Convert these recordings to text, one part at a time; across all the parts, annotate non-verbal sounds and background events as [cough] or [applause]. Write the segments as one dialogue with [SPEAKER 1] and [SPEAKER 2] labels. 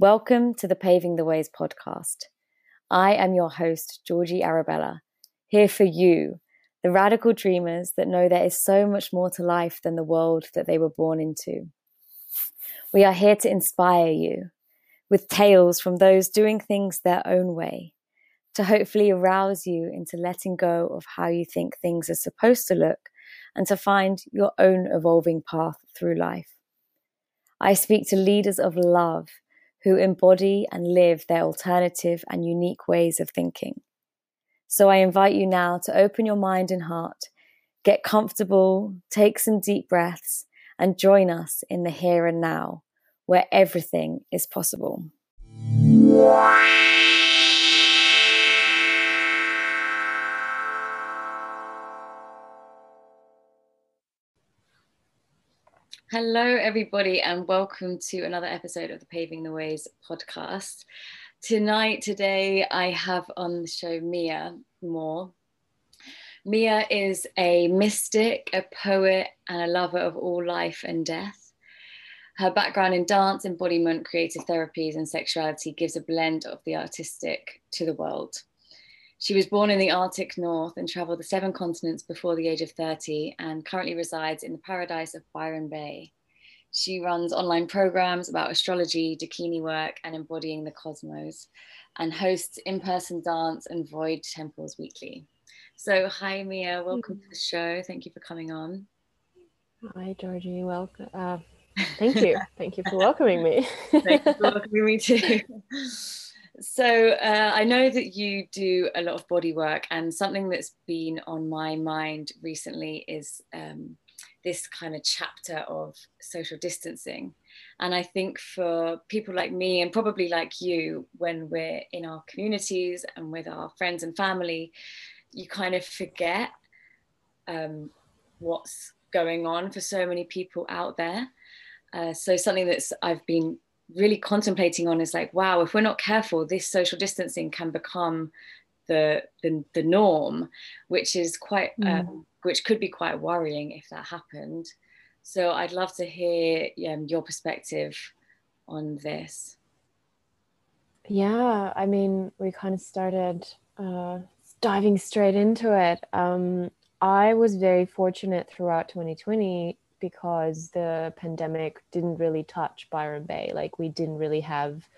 [SPEAKER 1] Welcome to the Paving the Ways podcast. I am your host, Georgie Arabella, here for you, the radical dreamers that know there is so much more to life than the world that they were born into. We are here to inspire you with tales from those doing things their own way, to hopefully arouse you into letting go of how you think things are supposed to look and to find your own evolving path through life. I speak to leaders of love who embody and live their alternative and unique ways of thinking. So I invite you now to open your mind and heart, get comfortable, take some deep breaths, and join us in the here and now, where everything is possible. Hello, everybody, and welcome to another episode of the Paving the Ways podcast. Tonight, today, I have on the show Mia Moore. Mia is a mystic, a poet, and a lover of all life and death. Her background in dance, embodiment, creative therapies, and sexuality gives a blend of the artistic to the world. She was born in the Arctic North and traveled the seven continents before the age of 30 and currently resides in the paradise of Byron Bay. She runs online programs about astrology, Dakini work, and embodying the cosmos, and hosts in person dance and void temples weekly. So, hi, Mia. Welcome to the show. Thank you for coming on.
[SPEAKER 2] Hi, Georgie. Welcome. Uh, thank you. [laughs] thank you for welcoming me.
[SPEAKER 1] thank you for welcoming me too. [laughs] So uh, I know that you do a lot of body work, and something that's been on my mind recently is um, this kind of chapter of social distancing. And I think for people like me, and probably like you, when we're in our communities and with our friends and family, you kind of forget um, what's going on for so many people out there. Uh, so something that's I've been really contemplating on is like, wow, if we're not careful, this social distancing can become the the, the norm, which is quite mm. um, which could be quite worrying if that happened. So I'd love to hear um, your perspective on this.
[SPEAKER 2] Yeah, I mean, we kind of started uh, diving straight into it. Um, I was very fortunate throughout 2020 because the pandemic didn't really touch Byron Bay. Like we didn't really have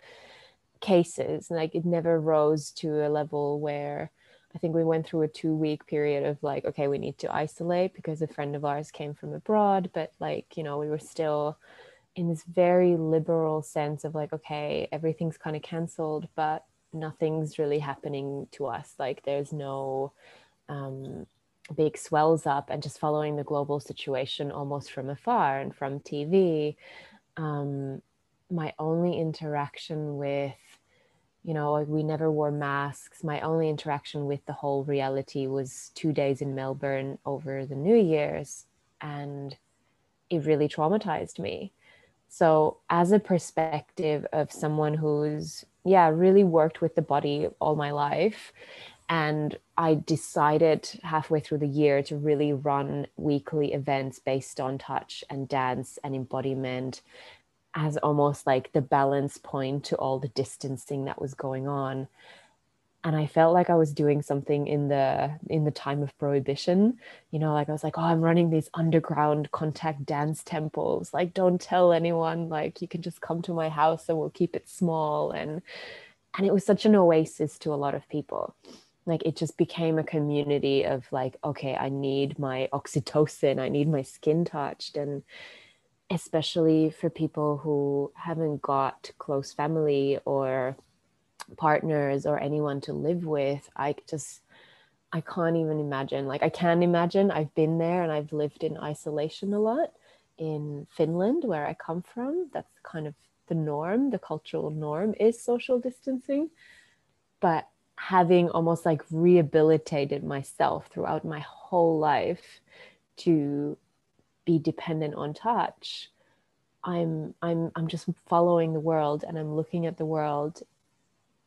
[SPEAKER 2] cases, like it never rose to a level where I think we went through a two week period of like, okay, we need to isolate because a friend of ours came from abroad, but like, you know, we were still in this very liberal sense of like, okay, everything's kind of canceled, but nothing's really happening to us. Like there's no um big swells up and just following the global situation almost from afar and from TV. Um, my only interaction with, you know, we never wore masks. My only interaction with the whole reality was two days in Melbourne over the New Year's, and it really traumatized me. So, as a perspective of someone who's, yeah, really worked with the body all my life and I decided halfway through the year to really run weekly events based on touch and dance and embodiment as almost like the balance point to all the distancing that was going on. And i felt like i was doing something in the in the time of prohibition. You know like i was like oh i'm running these underground contact dance temples. Like don't tell anyone. Like you can just come to my house and we'll keep it small. And and it was such an oasis to a lot of people like it just became a community of like okay i need my oxytocin i need my skin touched. And especially for people who haven't got close family or partners or anyone to live with i just i can't even imagine. Like i can imagine i've been there and i've lived in isolation a lot in finland where i come from. That's kind of the norm the cultural norm is social distancing. But having almost like rehabilitated myself throughout my whole life to be dependent on touch i'm i'm i'm just following the world and i'm looking at the world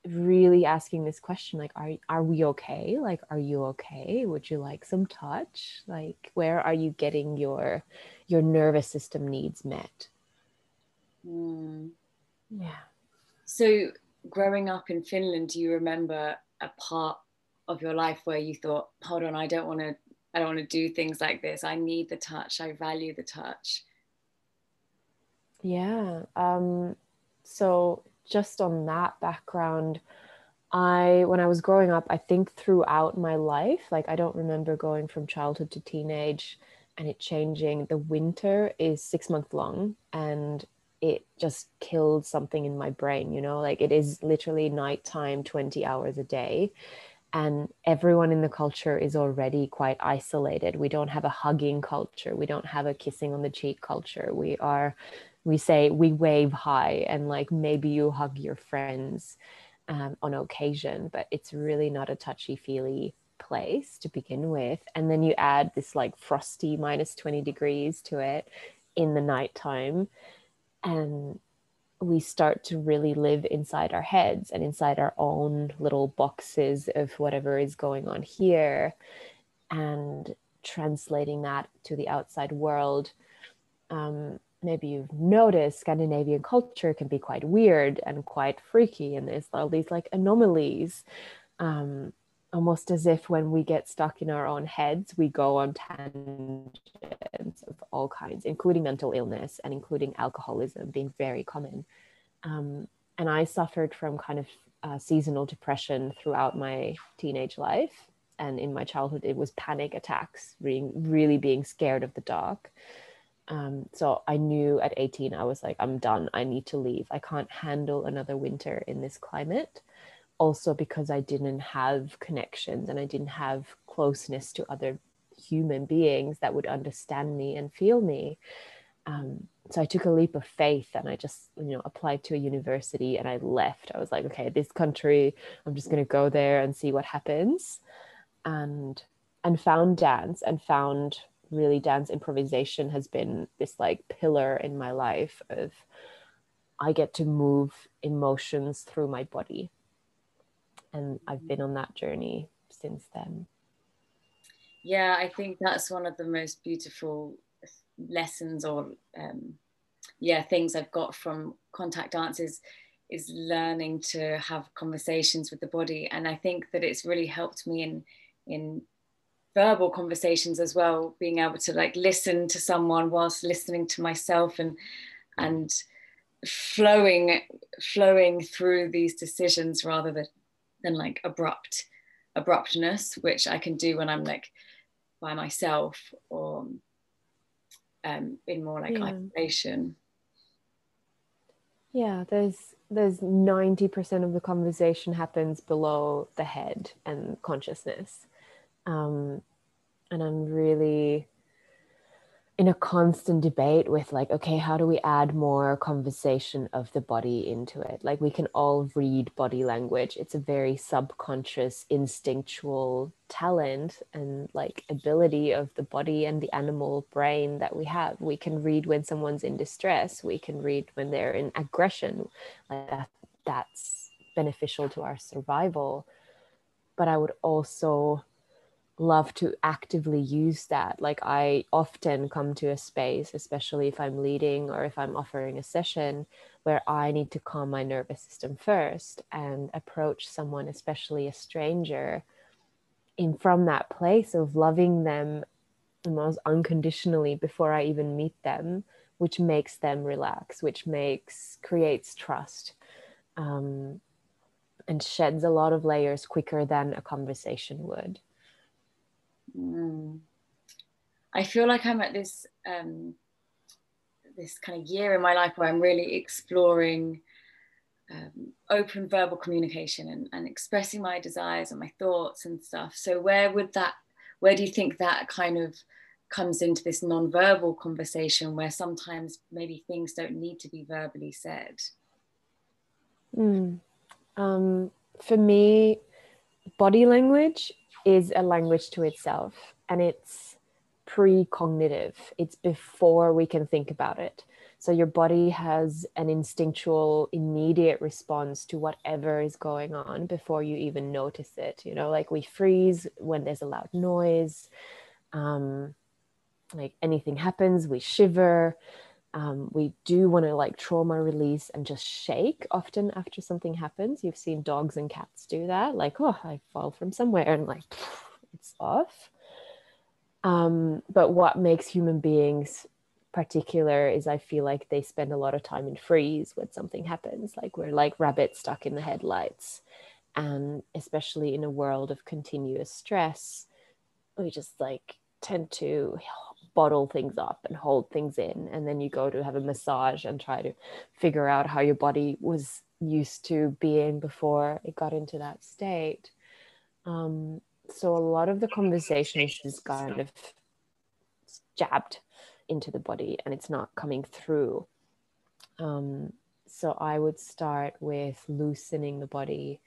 [SPEAKER 2] really asking this question like are are we okay? Like are you okay? Would you like some touch? Like where are you getting your your nervous system needs met?
[SPEAKER 1] Mm.
[SPEAKER 2] yeah.
[SPEAKER 1] So, growing up in Finland, do you remember a part of your life where you thought, "Hold on, I don't want to, I don't want to do things like this. I need the touch. I value the touch."
[SPEAKER 2] Yeah. Um, so, just on that background, I, when I was growing up, I think throughout my life, like I don't remember going from childhood to teenage and it changing. The winter is six months long and it just killed something in my brain, you know, like it is literally nighttime 20 hours a day. And everyone in the culture is already quite isolated. We don't have a hugging culture. We don't have a kissing on the cheek culture. We are, we say, we wave high and like maybe you hug your friends um, on occasion, but it's really not a touchy feely place to begin with. And then you add this like frosty minus 20 degrees to it in the nighttime and we start to really live inside our heads and inside our own little boxes of whatever is going on here and translating that to the outside world. Um, maybe you've noticed scandinavian culture can be quite weird and quite freaky and there's all these like anomalies. Um, almost as if when we get stuck in our own heads, we go on tangents of all kinds, including mental illness and including alcoholism being very common. Um, and I suffered from kind of uh, seasonal depression throughout my teenage life. And in my childhood, it was panic attacks, being, really being scared of the dark. Um, so I knew at 18, I was like, I'm done. I need to leave. I can't handle another winter in this climate also because I didn't have connections and I didn't have closeness to other human beings that would understand me and feel me. Um, so I took a leap of faith and I just, you know, applied to a university and I left. I was like, okay, this country, I'm just going to go there and see what happens. And and found dance and found really dance improvisation has been this like pillar in my life of I get to move emotions through my body and I've been on that journey since then.
[SPEAKER 1] Yeah, I think that's one of the most beautiful lessons or um, yeah things I've got from contact dances is learning to have conversations with the body, and I think that it's really helped me in in verbal conversations as well, being able to like listen to someone whilst listening to myself and and flowing flowing through these decisions rather than than like abrupt abruptness, which I can do when I'm like by myself or um, in more like yeah. isolation.
[SPEAKER 2] Yeah, there's there's 90% of the conversation happens below the head and consciousness. Um, and I'm really in a constant debate with like okay how do we add more conversation of the body into it? Like we can all read body language. It's a very subconscious instinctual talent and like ability of the body and the animal brain that we have. We can read when someone's in distress. We can read when they're in aggression. Like that, that's beneficial to our survival. But i would also love to actively use that. Like I often come to a space, especially if I'm leading or if I'm offering a session, where I need to calm my nervous system first and approach someone, especially a stranger, in from that place of loving them almost unconditionally before I even meet them, which makes them relax, which makes creates trust. Um, and sheds a lot of layers quicker than a conversation would.
[SPEAKER 1] Mm. I feel like I'm at this um, this kind of year in my life where I'm really exploring um, open verbal communication and, and expressing my desires and my thoughts and stuff. So where would that, where do you think that kind of comes into this non-verbal conversation where sometimes maybe things don't need to be verbally said?
[SPEAKER 2] Mm. Um, for me, body language is a language to itself and it's pre-cognitive. It's before we can think about it. So your body has an instinctual immediate response to whatever is going on before you even notice it you know? Like we freeze when there's a loud noise um, like anything happens we shiver Um, we do want to like trauma release and just shake often after something happens. You've seen dogs and cats do that, like, oh, I fall from somewhere and like it's off. Um, but what makes human beings particular is I feel like they spend a lot of time in freeze when something happens. Like we're like rabbits stuck in the headlights. And especially in a world of continuous stress, we just like tend to bottle things up and hold things in and then you go to have a massage and try to figure out how your body was used to being before it got into that state. Um, so a lot of the conversation is just kind of jabbed into the body and it's not coming through. Um, so i would start with loosening the body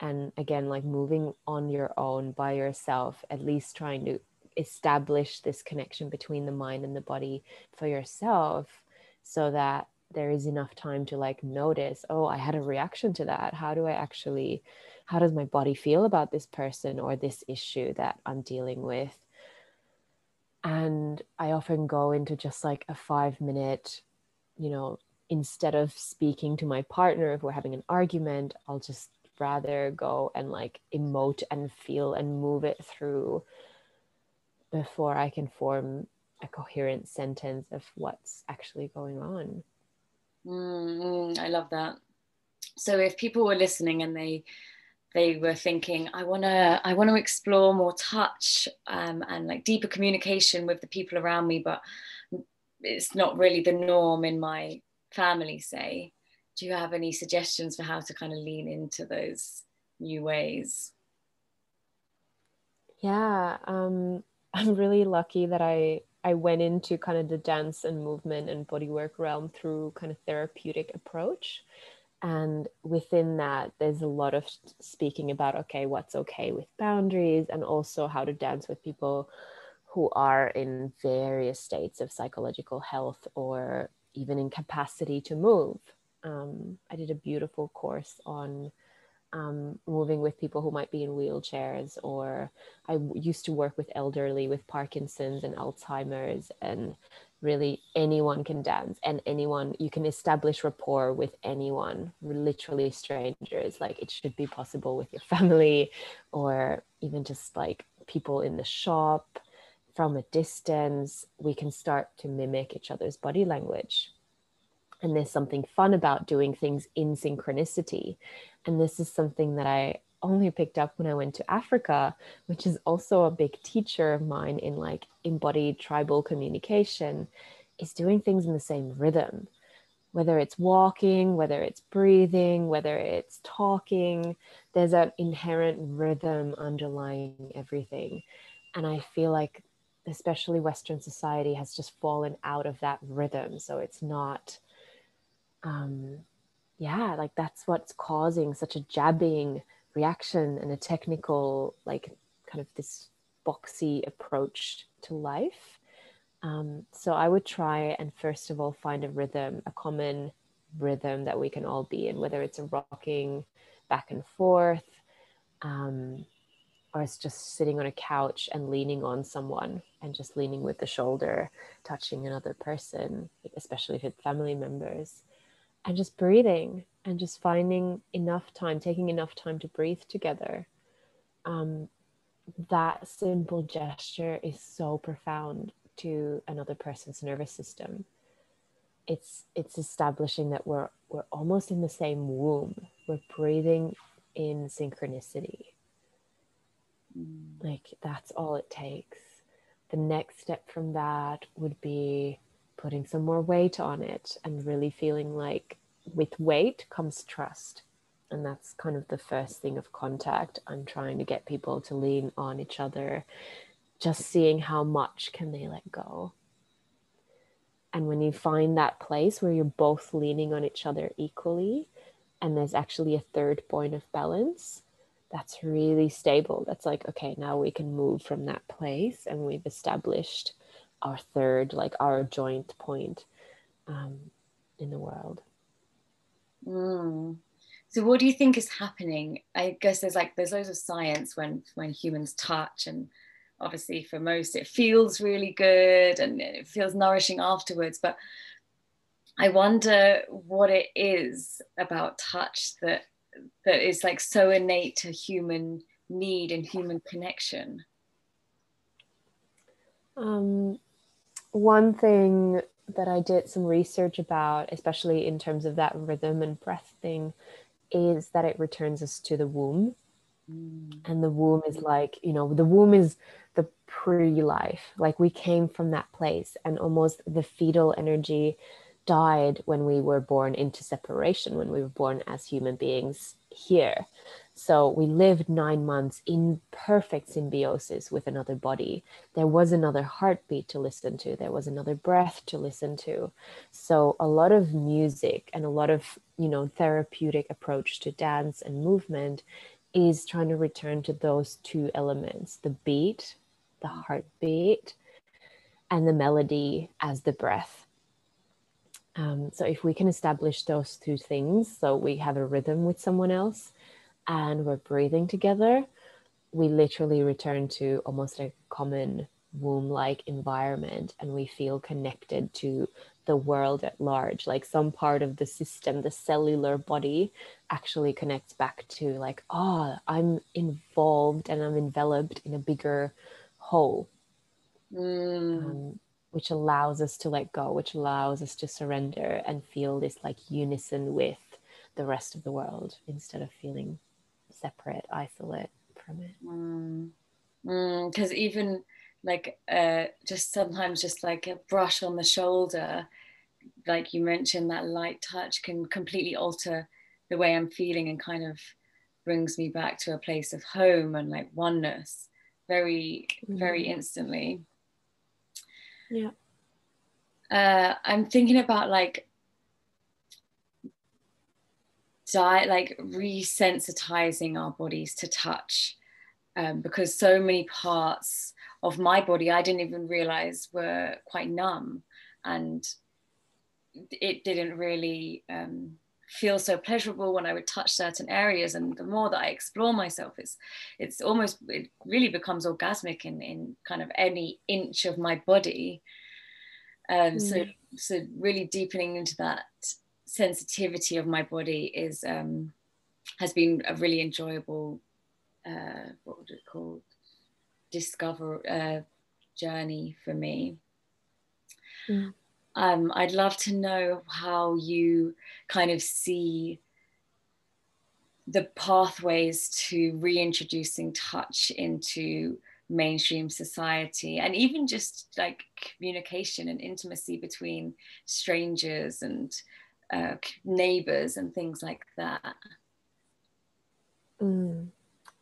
[SPEAKER 2] and again like moving on your own by yourself at least trying to establish this connection between the mind and the body for yourself so that there is enough time to like notice oh i had a reaction to that. How do i actually how does my body feel about this person or this issue that i'm dealing with? And i often go into just like a 5 minute you know instead of speaking to my partner if we're having an argument i'll just rather go and like emote and feel and move it through before I can form a coherent sentence of what's actually going on.
[SPEAKER 1] Mm, I love that. So if people were listening and they they were thinking, I want to I want to explore more touch um, and like deeper communication with the people around me, but it's not really the norm in my family. Say, do you have any suggestions for how to kind of lean into those new ways?
[SPEAKER 2] Yeah, um, I'm really lucky that I I went into kind of the dance and movement and bodywork realm through kind of therapeutic approach. And within that, there's a lot of speaking about okay, what's okay with boundaries, and also how to dance with people who are in various states of psychological health or even incapacity to move. Um, I did a beautiful course on um, moving with people who might be in wheelchairs, or I used to work with elderly with Parkinson's and Alzheimer's, and really anyone can dance, and anyone you can establish rapport with anyone, literally strangers. Like it should be possible with your [laughs] family, or even just like people in the shop from a distance. We can start to mimic each other's body language. And there's something fun about doing things in synchronicity and this is something that I only picked up when I went to Africa, which is also a big teacher of mine in like embodied tribal communication, is doing things in the same rhythm. Whether it's walking, whether it's breathing, whether it's talking, there's an inherent rhythm underlying everything. And I feel like, especially Western society, has just fallen out of that rhythm. So it's not um, yeah like that's what's causing such a jabbing reaction and a technical like kind of this boxy approach to life. Um, so i would try and first of all find a rhythm a common rhythm that we can all be in whether it's a rocking back and forth um, or it's just sitting on a couch and leaning on someone and just leaning with the shoulder touching another person especially if it's family members and just breathing and just finding enough time, taking enough time to breathe together. Um, that simple gesture is so profound to another person's nervous system. It's it's establishing that we're we're almost in the same womb. We're breathing in synchronicity. Mm. Like that's all it takes. The next step from that would be putting some more weight on it and really feeling like with weight comes trust. And that's kind of the first thing of contact. I'm trying to get people to lean on each other, just seeing how much can they let go. And when you find that place where you're both leaning on each other equally, and there's actually a third point of balance, that's really stable. That's like, okay, now we can move from that place and we've established our third, like our joint point um, in the world.
[SPEAKER 1] Mm. So what do you think is happening? I guess there's like there's loads of science when when humans touch and obviously for most it feels really good and it feels nourishing afterwards but I wonder what it is about touch that that is like so innate to human need and human connection.
[SPEAKER 2] Um, one thing that I did some research about, especially in terms of that rhythm and breath thing, is that it returns us to the womb. Mm. And the womb is like, you know, the womb is the pre life. Like we came from that place, and almost the fetal energy died when we were born into separation, when we were born as human beings here. So we lived nine months in perfect symbiosis with another body. There was another heartbeat to listen to, there was another breath to listen to. So a lot of music and a lot of, you know, therapeutic approach to dance and movement is trying to return to those two elements the beat, the heartbeat, and the melody as the breath. Um, so if we can establish those two things, so we have a rhythm with someone else and we're breathing together, we literally return to almost a common womb like environment and we feel connected to the world at large. Like some part of the system, the cellular body actually connects back to, like, oh, I'm involved and I'm enveloped in a bigger whole. Mm. Um, which allows us to let go, which allows us to surrender and feel this like unison with the rest of the world instead of feeling separate, isolate from it.
[SPEAKER 1] Because mm. mm, even like uh, just sometimes just like a brush on the shoulder, like you mentioned, that light touch can completely alter the way I'm feeling and kind of brings me back to a place of home and like oneness very, mm. very instantly.
[SPEAKER 2] Yeah.
[SPEAKER 1] Uh, I'm thinking about like diet, like resensitizing our bodies to touch, um, because so many parts of my body I didn't even realize were quite numb, and it didn't really um, feel so pleasurable when I would touch certain areas. And the more that I explore myself, it's it's almost it really becomes orgasmic in in kind of any inch of my body. Um, mm. So so really deepening into that sensitivity of my body is um, has been a really enjoyable uh, what would it called discover uh, journey for me. Mm. Um, I'd love to know how you kind of see the pathways to reintroducing touch into mainstream society and even just like communication and intimacy between strangers and uh, neighbors and things like that.
[SPEAKER 2] Mm.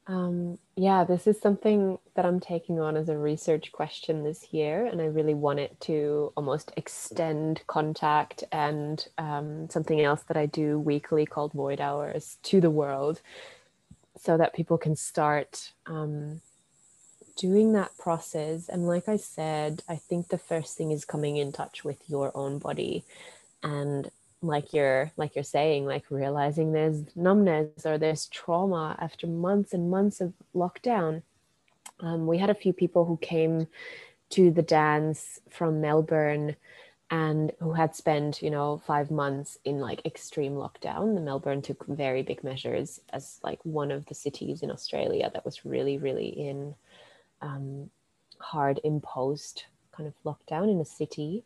[SPEAKER 2] Um, yeah, this is something that I'm taking on as a research question this year, and I really want it to almost extend contact and um, something else that I do weekly called Void Hours to the world so that people can start um, doing that process. And like I said, I think the first thing is coming in touch with your own body and like you're like you're saying like realizing there's numbness or there's trauma after months and months of lockdown. Um, we had a few people who came to the dance from melbourne and who had spent you know five months in like extreme lockdown. The melbourne took very big measures as like one of the cities in australia that was really really in um, hard imposed kind of lockdown in a city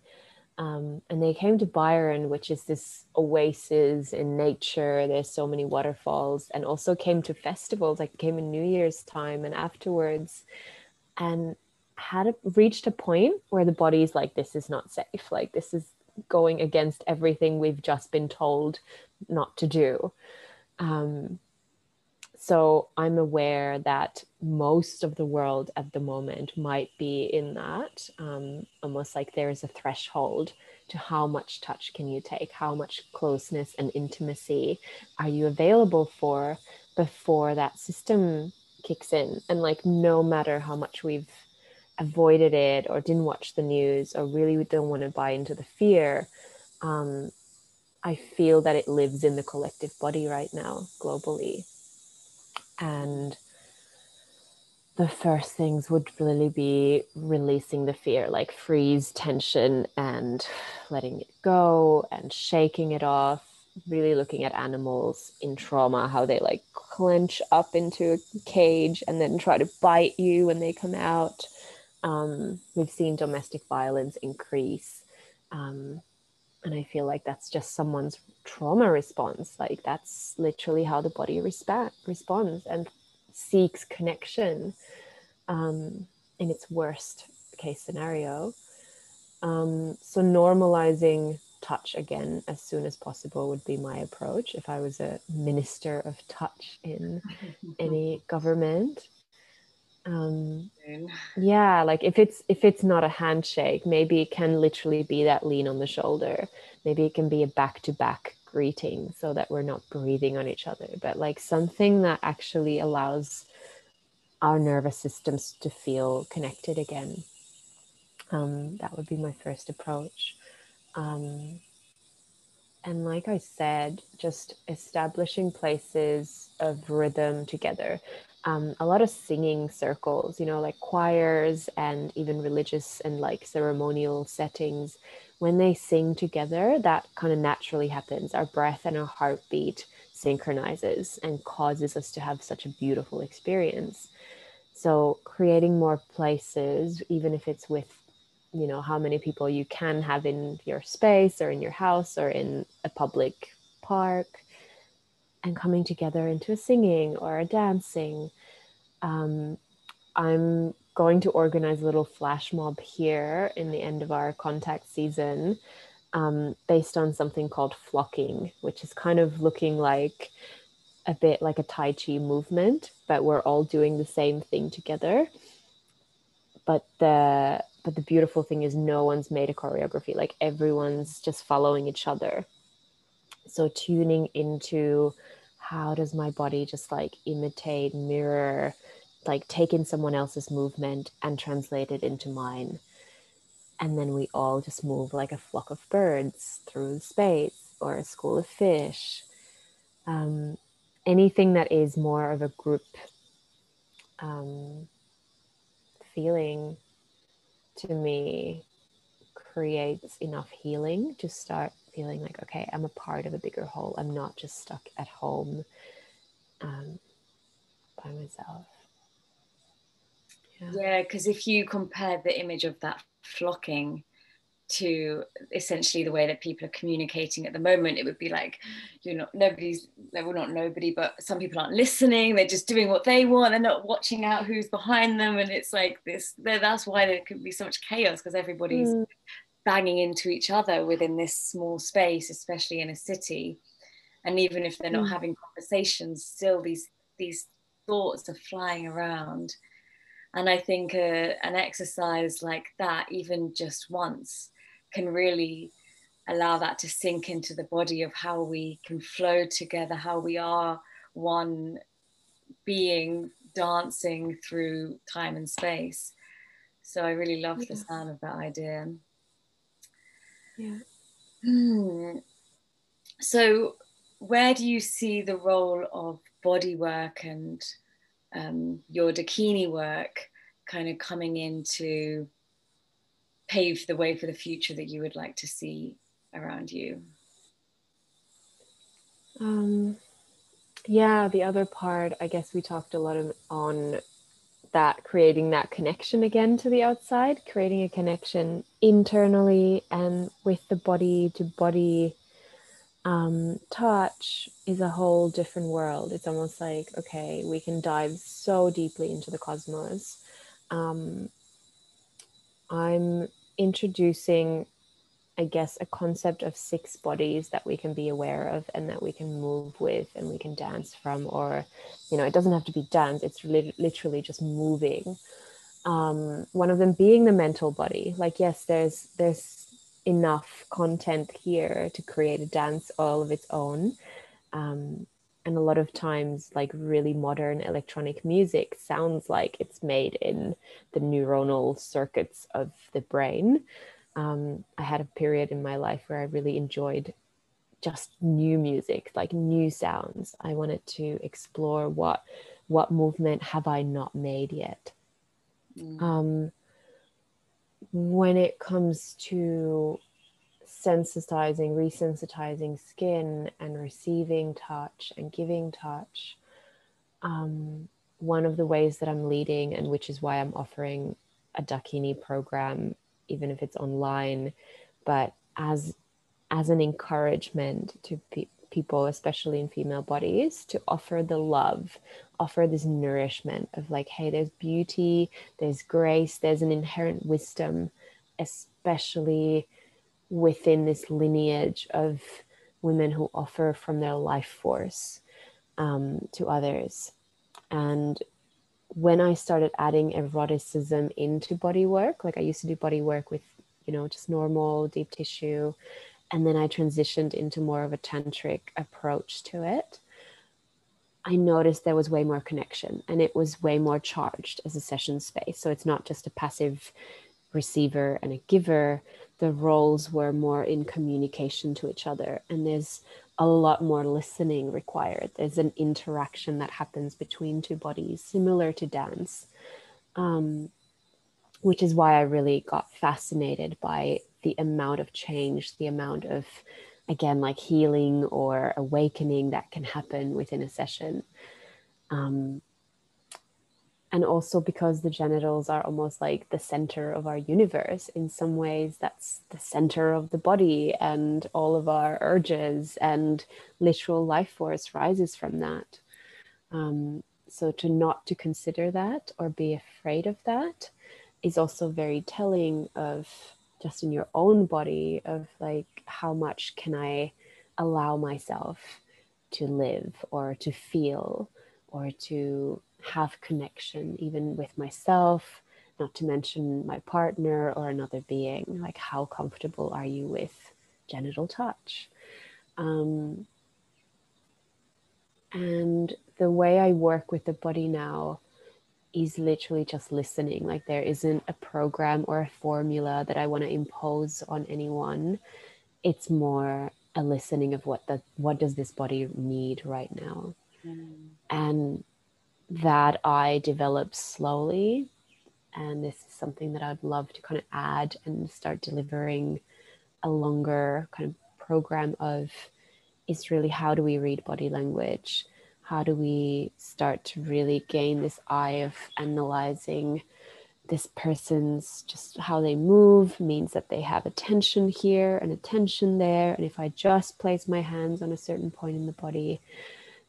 [SPEAKER 2] um, and they came to Byron, which is this oasis in nature. There's so many waterfalls, and also came to festivals, like came in New Year's time and afterwards, and had a, reached a point where the body's like, this is not safe. Like this is going against everything we've just been told not to do. Um, so I'm aware that most of the world at the moment might be in that, um, almost like there is a threshold to how much touch can you take, how much closeness and intimacy are you available for before that system kicks in. And like, no matter how much we've avoided it or didn't watch the news or really don't want to buy into the fear, um, I feel that it lives in the collective body right now globally and the first things would really be releasing the fear, like freeze tension and letting it go and shaking it off. Really looking at animals in trauma, how they like clench up into a cage and then try to bite you when they come out. Um, we've seen domestic violence increase. Um, and I feel like that's just someone's trauma response. Like that's literally how the body resp- responds. And seeks connection um, in its worst case scenario. Um, so normalizing touch again as soon as possible would be my approach if I was a minister of touch in [laughs] any government. Um, yeah, like if it's if it's not a handshake, maybe it can literally be that lean on the shoulder. Maybe it can be a back to back greeting so that we're not breathing on each other, but like something that actually allows our nervous systems to feel connected again. Um, that would be my first approach. Um, and like I said, just establishing places of rhythm together. Um, a lot of singing circles, you know, like choirs and even religious and like ceremonial settings when they sing together, that kind of naturally happens. Our breath and our heartbeat synchronizes and causes us to have such a beautiful experience. So, creating more places, even if it's with, you know, how many people you can have in your space or in your house or in a public park, and coming together into a singing or a dancing. Um, I'm going to organize a little flash mob here in the end of our contact season um, based on something called flocking, which is kind of looking like a bit like a Tai Chi movement, but we're all doing the same thing together. But the but the beautiful thing is no one's made a choreography. Like everyone's just following each other. So tuning into how does my body just like imitate, mirror, like take in someone else's movement and translate it into mine. And then we all just move like a flock of birds through space or a school of fish. Um, anything that is more of a group um, feeling to me creates enough healing to start feeling like, okay, I'm a part of a bigger whole. I'm not just stuck at home um, by myself.
[SPEAKER 1] Yeah, because yeah, if you compare the image of that flocking to essentially the way that people are communicating at the moment, it would be like, you know, nobody's, well, not nobody, but some people aren't listening. They're just doing what they want. They're not watching out who's behind them. And it's like this, that's why there could be so much chaos because everybody's mm. Banging into each other within this small space, especially in a city. And even if they're not mm. having conversations, still these, these thoughts are flying around and I think uh, an exercise like that, even just once, can really allow that to sink into the body of how we can flow together, how we are one being dancing through time and space. So I really love yeah. the sound of that idea.
[SPEAKER 2] Yeah.
[SPEAKER 1] Hmm. So, where do you see the role of body work and um, your Dakini work kind of coming in to pave the way for the future that you would like to see around you?
[SPEAKER 2] Um, yeah, the other part, I guess we talked a lot of, on that creating that connection again to the outside, creating a connection internally and with the body to body um, touch is a whole different world. It's almost like, okay, we can dive so deeply into the cosmos. Um, I'm introducing, I guess, a concept of six bodies that we can be aware of and that we can move with and we can dance from, or, you know, it doesn't have to be dance, it's li- literally just moving. Um, one of them being the mental body. Like, yes, there's, there's, enough content here to create a dance all of its own. Um, and a lot of times, like really modern electronic music sounds like it's made in the neuronal circuits of the brain. Um, I had a period in my life where I really enjoyed just new music, like new sounds. I wanted to explore what what movement have I not made yet? Mm. Um, when it comes to sensitizing, resensitizing skin and receiving touch and giving touch, um, one of the ways that I'm leading, and which is why I'm offering a Dakini program, even if it's online, but as as an encouragement to pe- people, especially in female bodies, to offer the love, offer this nourishment of like, hey, there's beauty, there's grace, there's an inherent wisdom, especially within this lineage of women who offer from their life force um, to others. And when I started adding eroticism into body work, like I used to do body work with, you know, just normal deep tissue and then I transitioned into more of a tantric approach to it, I noticed there was way more connection and it was way more charged as a session space. So it's not just a passive receiver and a giver. The roles were more in communication to each other, and there's a lot more listening required. There's an interaction that happens between two bodies, similar to dance. Um, which is why I really got fascinated by the amount of change, the amount of, again, like healing or awakening that can happen within a session. Um, and also because the genitals are almost like the center of our universe in some ways that's the center of the body and all of our urges and literal life force rises from that. Um, so to not to consider that or be afraid of that is also very telling of just in your own body of like how much can i allow myself to live or to feel or to have connection even with myself not to mention my partner or another being like how comfortable are you with genital touch um, and the way i work with the body now is literally just listening. Like there isn't a program or a formula that I want to impose on anyone. It's more a listening of what the what does this body need right now. Mm. And that I develop slowly. And this is something that I'd love to kind of add and start delivering a longer kind of program of is really how do we read body language? how do we start to really gain this eye of analyzing this person's just how they move means that they have attention here and attention there and if i just place my hands on a certain point in the body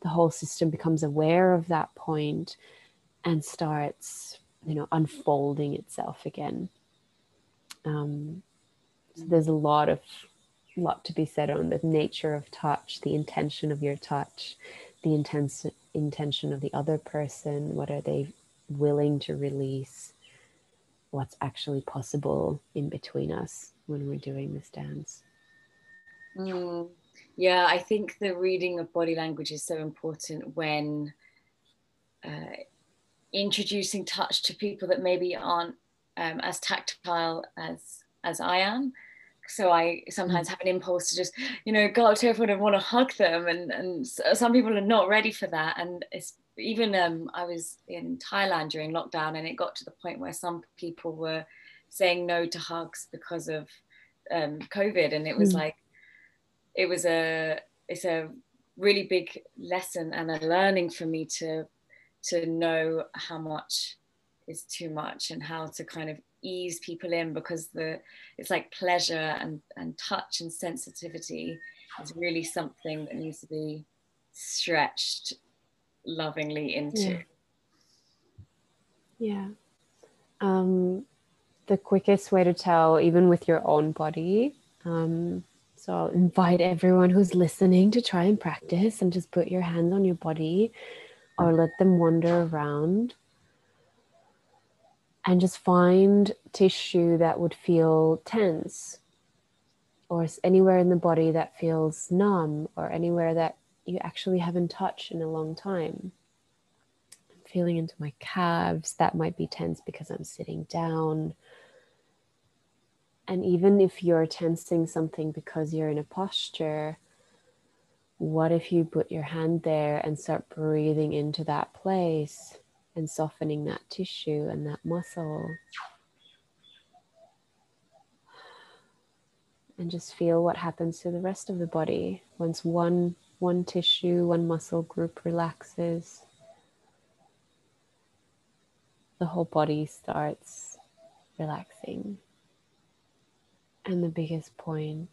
[SPEAKER 2] the whole system becomes aware of that point and starts you know unfolding itself again. Um, so there's a lot of lot to be said on the nature of touch the intention of your touch the intense intention of the other person what are they willing to release what's actually possible in between us when we're doing this dance.
[SPEAKER 1] Mm, yeah i think the reading of body language is so important when uh, introducing touch to people that maybe aren't um, as tactile as as i am so I sometimes mm. have an impulse to just, you know, go up to everyone and want to hug them, and and some people are not ready for that. And it's even um, I was in Thailand during lockdown, and it got to the point where some people were saying no to hugs because of um, COVID, and it was mm. like, it was a it's a really big lesson and a learning for me to to know how much is too much and how to kind of ease people in because the it's like pleasure and and touch and sensitivity is really something that needs to be stretched lovingly into
[SPEAKER 2] yeah, yeah. Um, the quickest way to tell even with your own body um, so I'll invite everyone who's listening to try and practice and just put your hands on your body or let them wander around and just find tissue that would feel tense or anywhere in the body that feels numb or anywhere that you actually haven't touched in a long time. I'm feeling into my calves, that might be tense because I'm sitting down. And even if you're tensing something because you're in a posture, what if you put your hand there and start breathing into that place and softening that tissue and that muscle? And just feel what happens to the rest of the body once one one tissue, one muscle group relaxes. The whole body starts relaxing. And the biggest point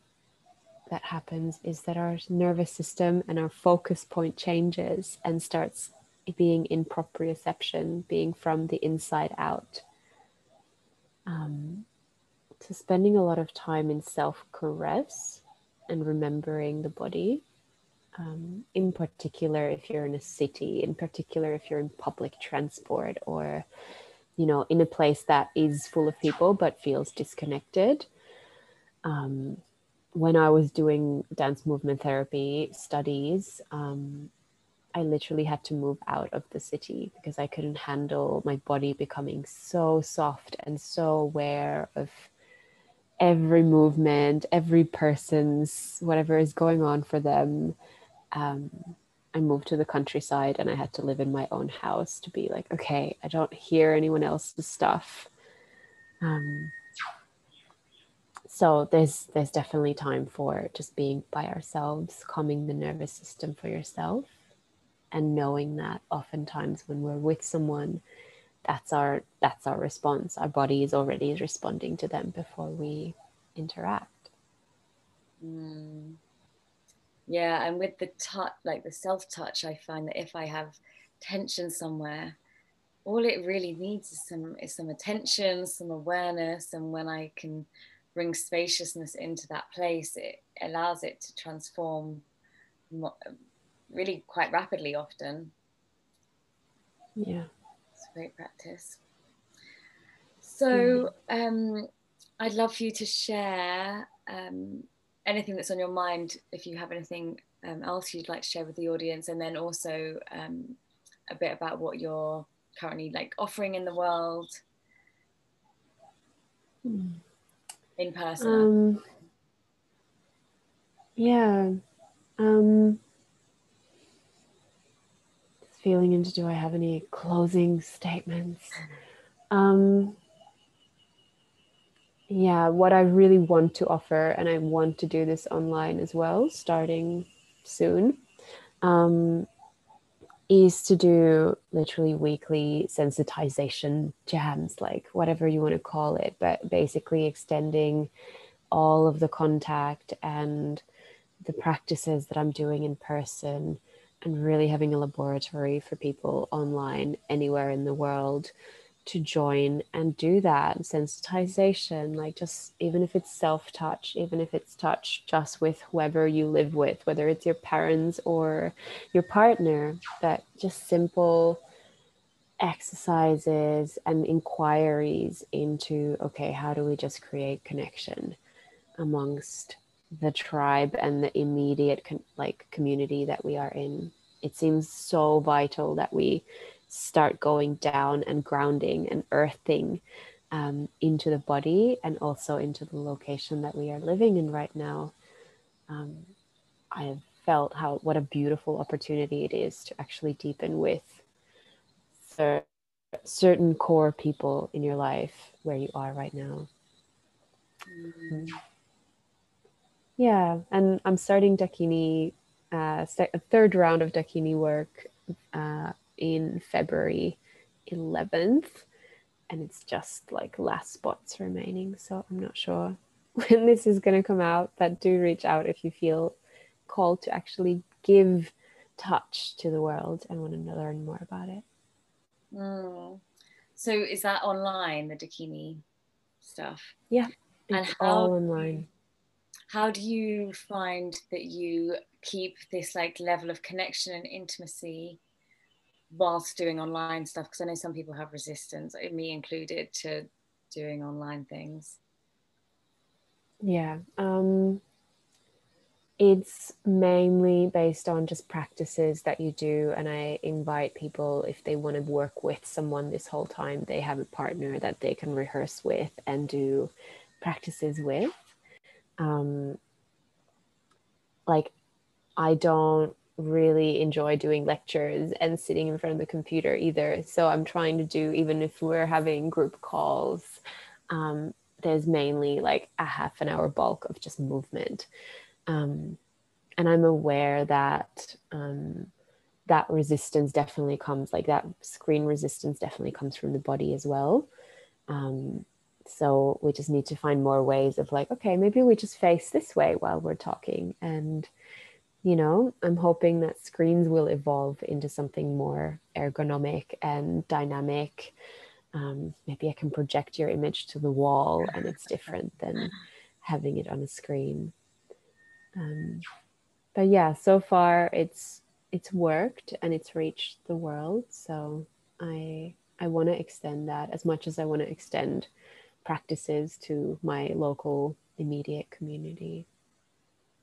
[SPEAKER 2] that happens is that our nervous system and our focus point changes and starts being in proprioception, being from the inside out. Um, so, spending a lot of time in self caress and remembering the body, um, in particular, if you're in a city, in particular, if you're in public transport or you know, in a place that is full of people but feels disconnected. Um, when I was doing dance movement therapy studies, um, I literally had to move out of the city because I couldn't handle my body becoming so soft and so aware of every movement, every person's whatever is going on for them. Um, I moved to the countryside and I had to live in my own house to be like, okay, I don't hear anyone else's stuff. Um, so there's there's definitely time for just being by ourselves calming the nervous system for yourself and knowing that oftentimes when we're with someone that's our that's our response our body is already responding to them before we interact
[SPEAKER 1] mm. yeah and with the touch like the self touch i find that if i have tension somewhere all it really needs is some is some attention some awareness and when i can bring spaciousness into that place, it allows it to transform really quite rapidly often.
[SPEAKER 2] Yeah.
[SPEAKER 1] It's a great practice. So um, I'd love for you to share um, anything that's on your mind, if you have anything um, else you'd like to share with the audience, and then also um, a bit about what you're currently like offering in the world.
[SPEAKER 2] Mm
[SPEAKER 1] in person?
[SPEAKER 2] Um, yeah. Um, just feeling into do I have any closing statements? Um, yeah, what I really want to offer, and I want to do this online as well, starting soon, um, is to do literally weekly sensitization jams, like whatever you want to call it, but basically extending all of the contact and the practices that I'm doing in person and really having a laboratory for people online anywhere in the world to join and do that sensitization like just even if it's self touch even if it's touch just with whoever you live with whether it's your parents or your partner that just simple exercises and inquiries into okay how do we just create connection amongst the tribe and the immediate con- like community that we are in? It seems so vital that we start going down and grounding and earthing um, into the body and also into the location that we are living in right now. Um, I have felt how what a beautiful opportunity it is to actually deepen with cer- certain core people in your life where you are right now. Mm-hmm. Yeah, and I'm starting Dakini, uh, a third round of Dakini work uh, in February 11th and it's just like last spots remaining so i'm not sure [laughs] when this is going to come out but do reach out if you feel called to actually give touch to the world and want to learn more about it.
[SPEAKER 1] Mm. so is that online the dakini stuff?
[SPEAKER 2] Yeah and how, all online.
[SPEAKER 1] How do you find that you keep this like level of connection and intimacy whilst doing online stuff because I know some people have resistance, me included, to doing online things.
[SPEAKER 2] Yeah. Um, it's mainly based on just practices that you do. And I invite people, if they want to work with someone this whole time, they have a partner that they can rehearse with and do practices with. Um, like I don't really enjoy doing lectures and sitting in front of the computer either. So I'm trying to do, even if we're having group calls, um, there's mainly like a half an hour bulk of just movement. Um, and I'm aware that um, that resistance definitely comes, like that screen resistance definitely comes from the body as well. Um, so we just need to find more ways of like, okay, maybe we just face this way while we're talking and you know i'm hoping that screens will evolve into something more ergonomic and dynamic. Um, maybe i can project your image to the wall and it's different than having it on a screen. Um, but yeah so far it's it's worked and it's reached the world. So i i want to extend that as much as i want to extend practices to my local immediate community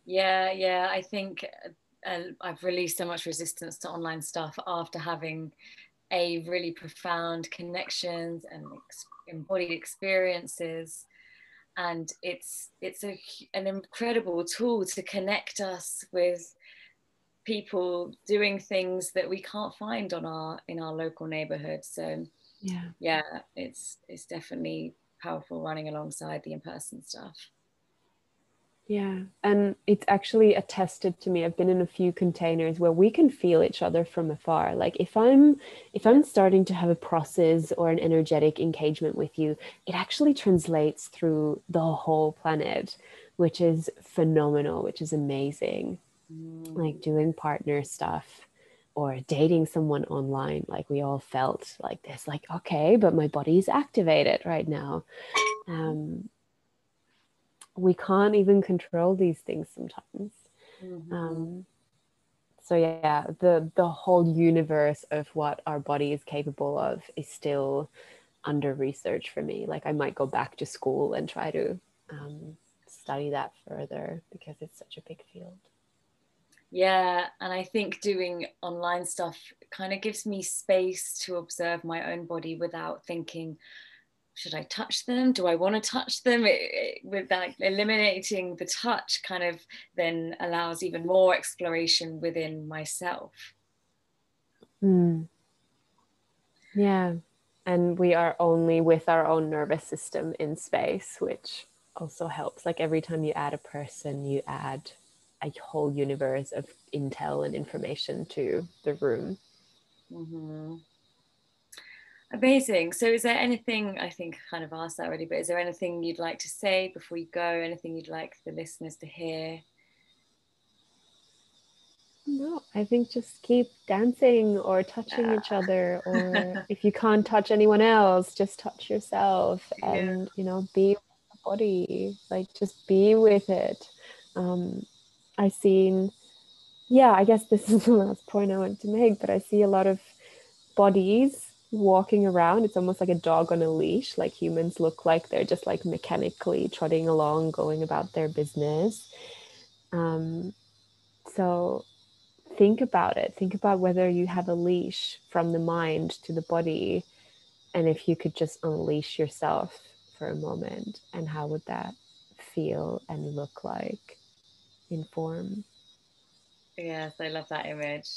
[SPEAKER 1] yeah, yeah. I think uh, I've released so much resistance to online stuff after having a really profound connections and ex- embodied experiences. And it's it's a, an incredible tool to connect us with people doing things that we can't find on our in our local neighborhood. So
[SPEAKER 2] yeah.
[SPEAKER 1] yeah it's it's definitely powerful running alongside the in-person stuff
[SPEAKER 2] yeah, and it's actually attested to me. I've been in a few containers where we can feel each other from afar. Like if I'm if I'm starting to have a process or an energetic engagement with you, it actually translates through the whole planet, which is phenomenal, which is amazing. Mm. Like doing partner stuff or dating someone online, like we all felt like this, like, okay, but my body's activated right now. Um, we can't even control these things sometimes. Mm-hmm. Um, so yeah, the the whole universe of what our body is capable of is still under research for me. Like I might go back to school and try to um, study that further because it's such a big field.
[SPEAKER 1] Yeah, and I think doing online stuff kind of gives me space to observe my own body without thinking, should I touch them? Do I want to touch them? It, it, with that, eliminating the touch kind of then allows even more exploration within myself.
[SPEAKER 2] Mm. Yeah. And we are only with our own nervous system in space, which also helps. Like every time you add a person, you add a whole universe of intel and information to the room.
[SPEAKER 1] Mm-hmm. Amazing. So, is there anything I think I kind of asked that already, but is there anything you'd like to say before you go? Anything you'd like the listeners to hear?
[SPEAKER 2] No, I think just keep dancing or touching yeah. each other, [laughs] or if you can't touch anyone else, just touch yourself and yeah. you know, be with the body, like just be with it. Um, I seen, yeah, I guess this is [laughs] the last point I want to make, but I see a lot of bodies walking around. It's almost like a dog on a leash. Like humans look like they're just like mechanically trotting along, going about their business. Um, so think about it. Think about whether you have a leash from the mind to the body, and if you could just unleash yourself for a moment, and how would that feel and look like in form?
[SPEAKER 1] Yes, I love that image.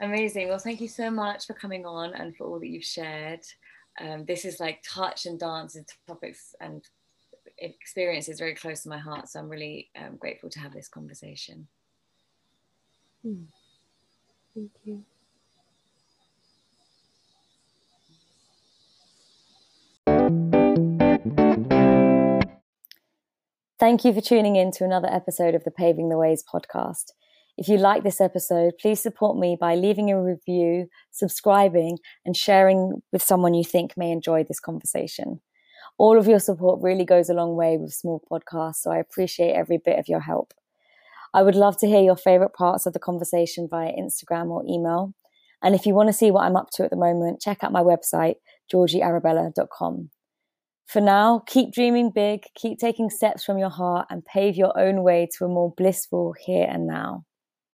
[SPEAKER 1] Amazing. Well, thank you so much for coming on and for all that you've shared. Um, this is like touch and dance and topics and experiences very close to my heart. So I'm really um, grateful to have this conversation.
[SPEAKER 2] Hmm. Thank you.
[SPEAKER 1] Thank you for tuning in to another episode of the Paving the Ways podcast. If you like this episode, please support me by leaving a review, subscribing, and sharing with someone you think may enjoy this conversation. All of your support really goes a long way with small podcasts, so I appreciate every bit of your help. I would love to hear your favorite parts of the conversation via Instagram or email. And if you want to see what I'm up to at the moment, check out my website, georgiearabella.com. For now, keep dreaming big, keep taking steps from your heart, and pave your own way to a more blissful here and now.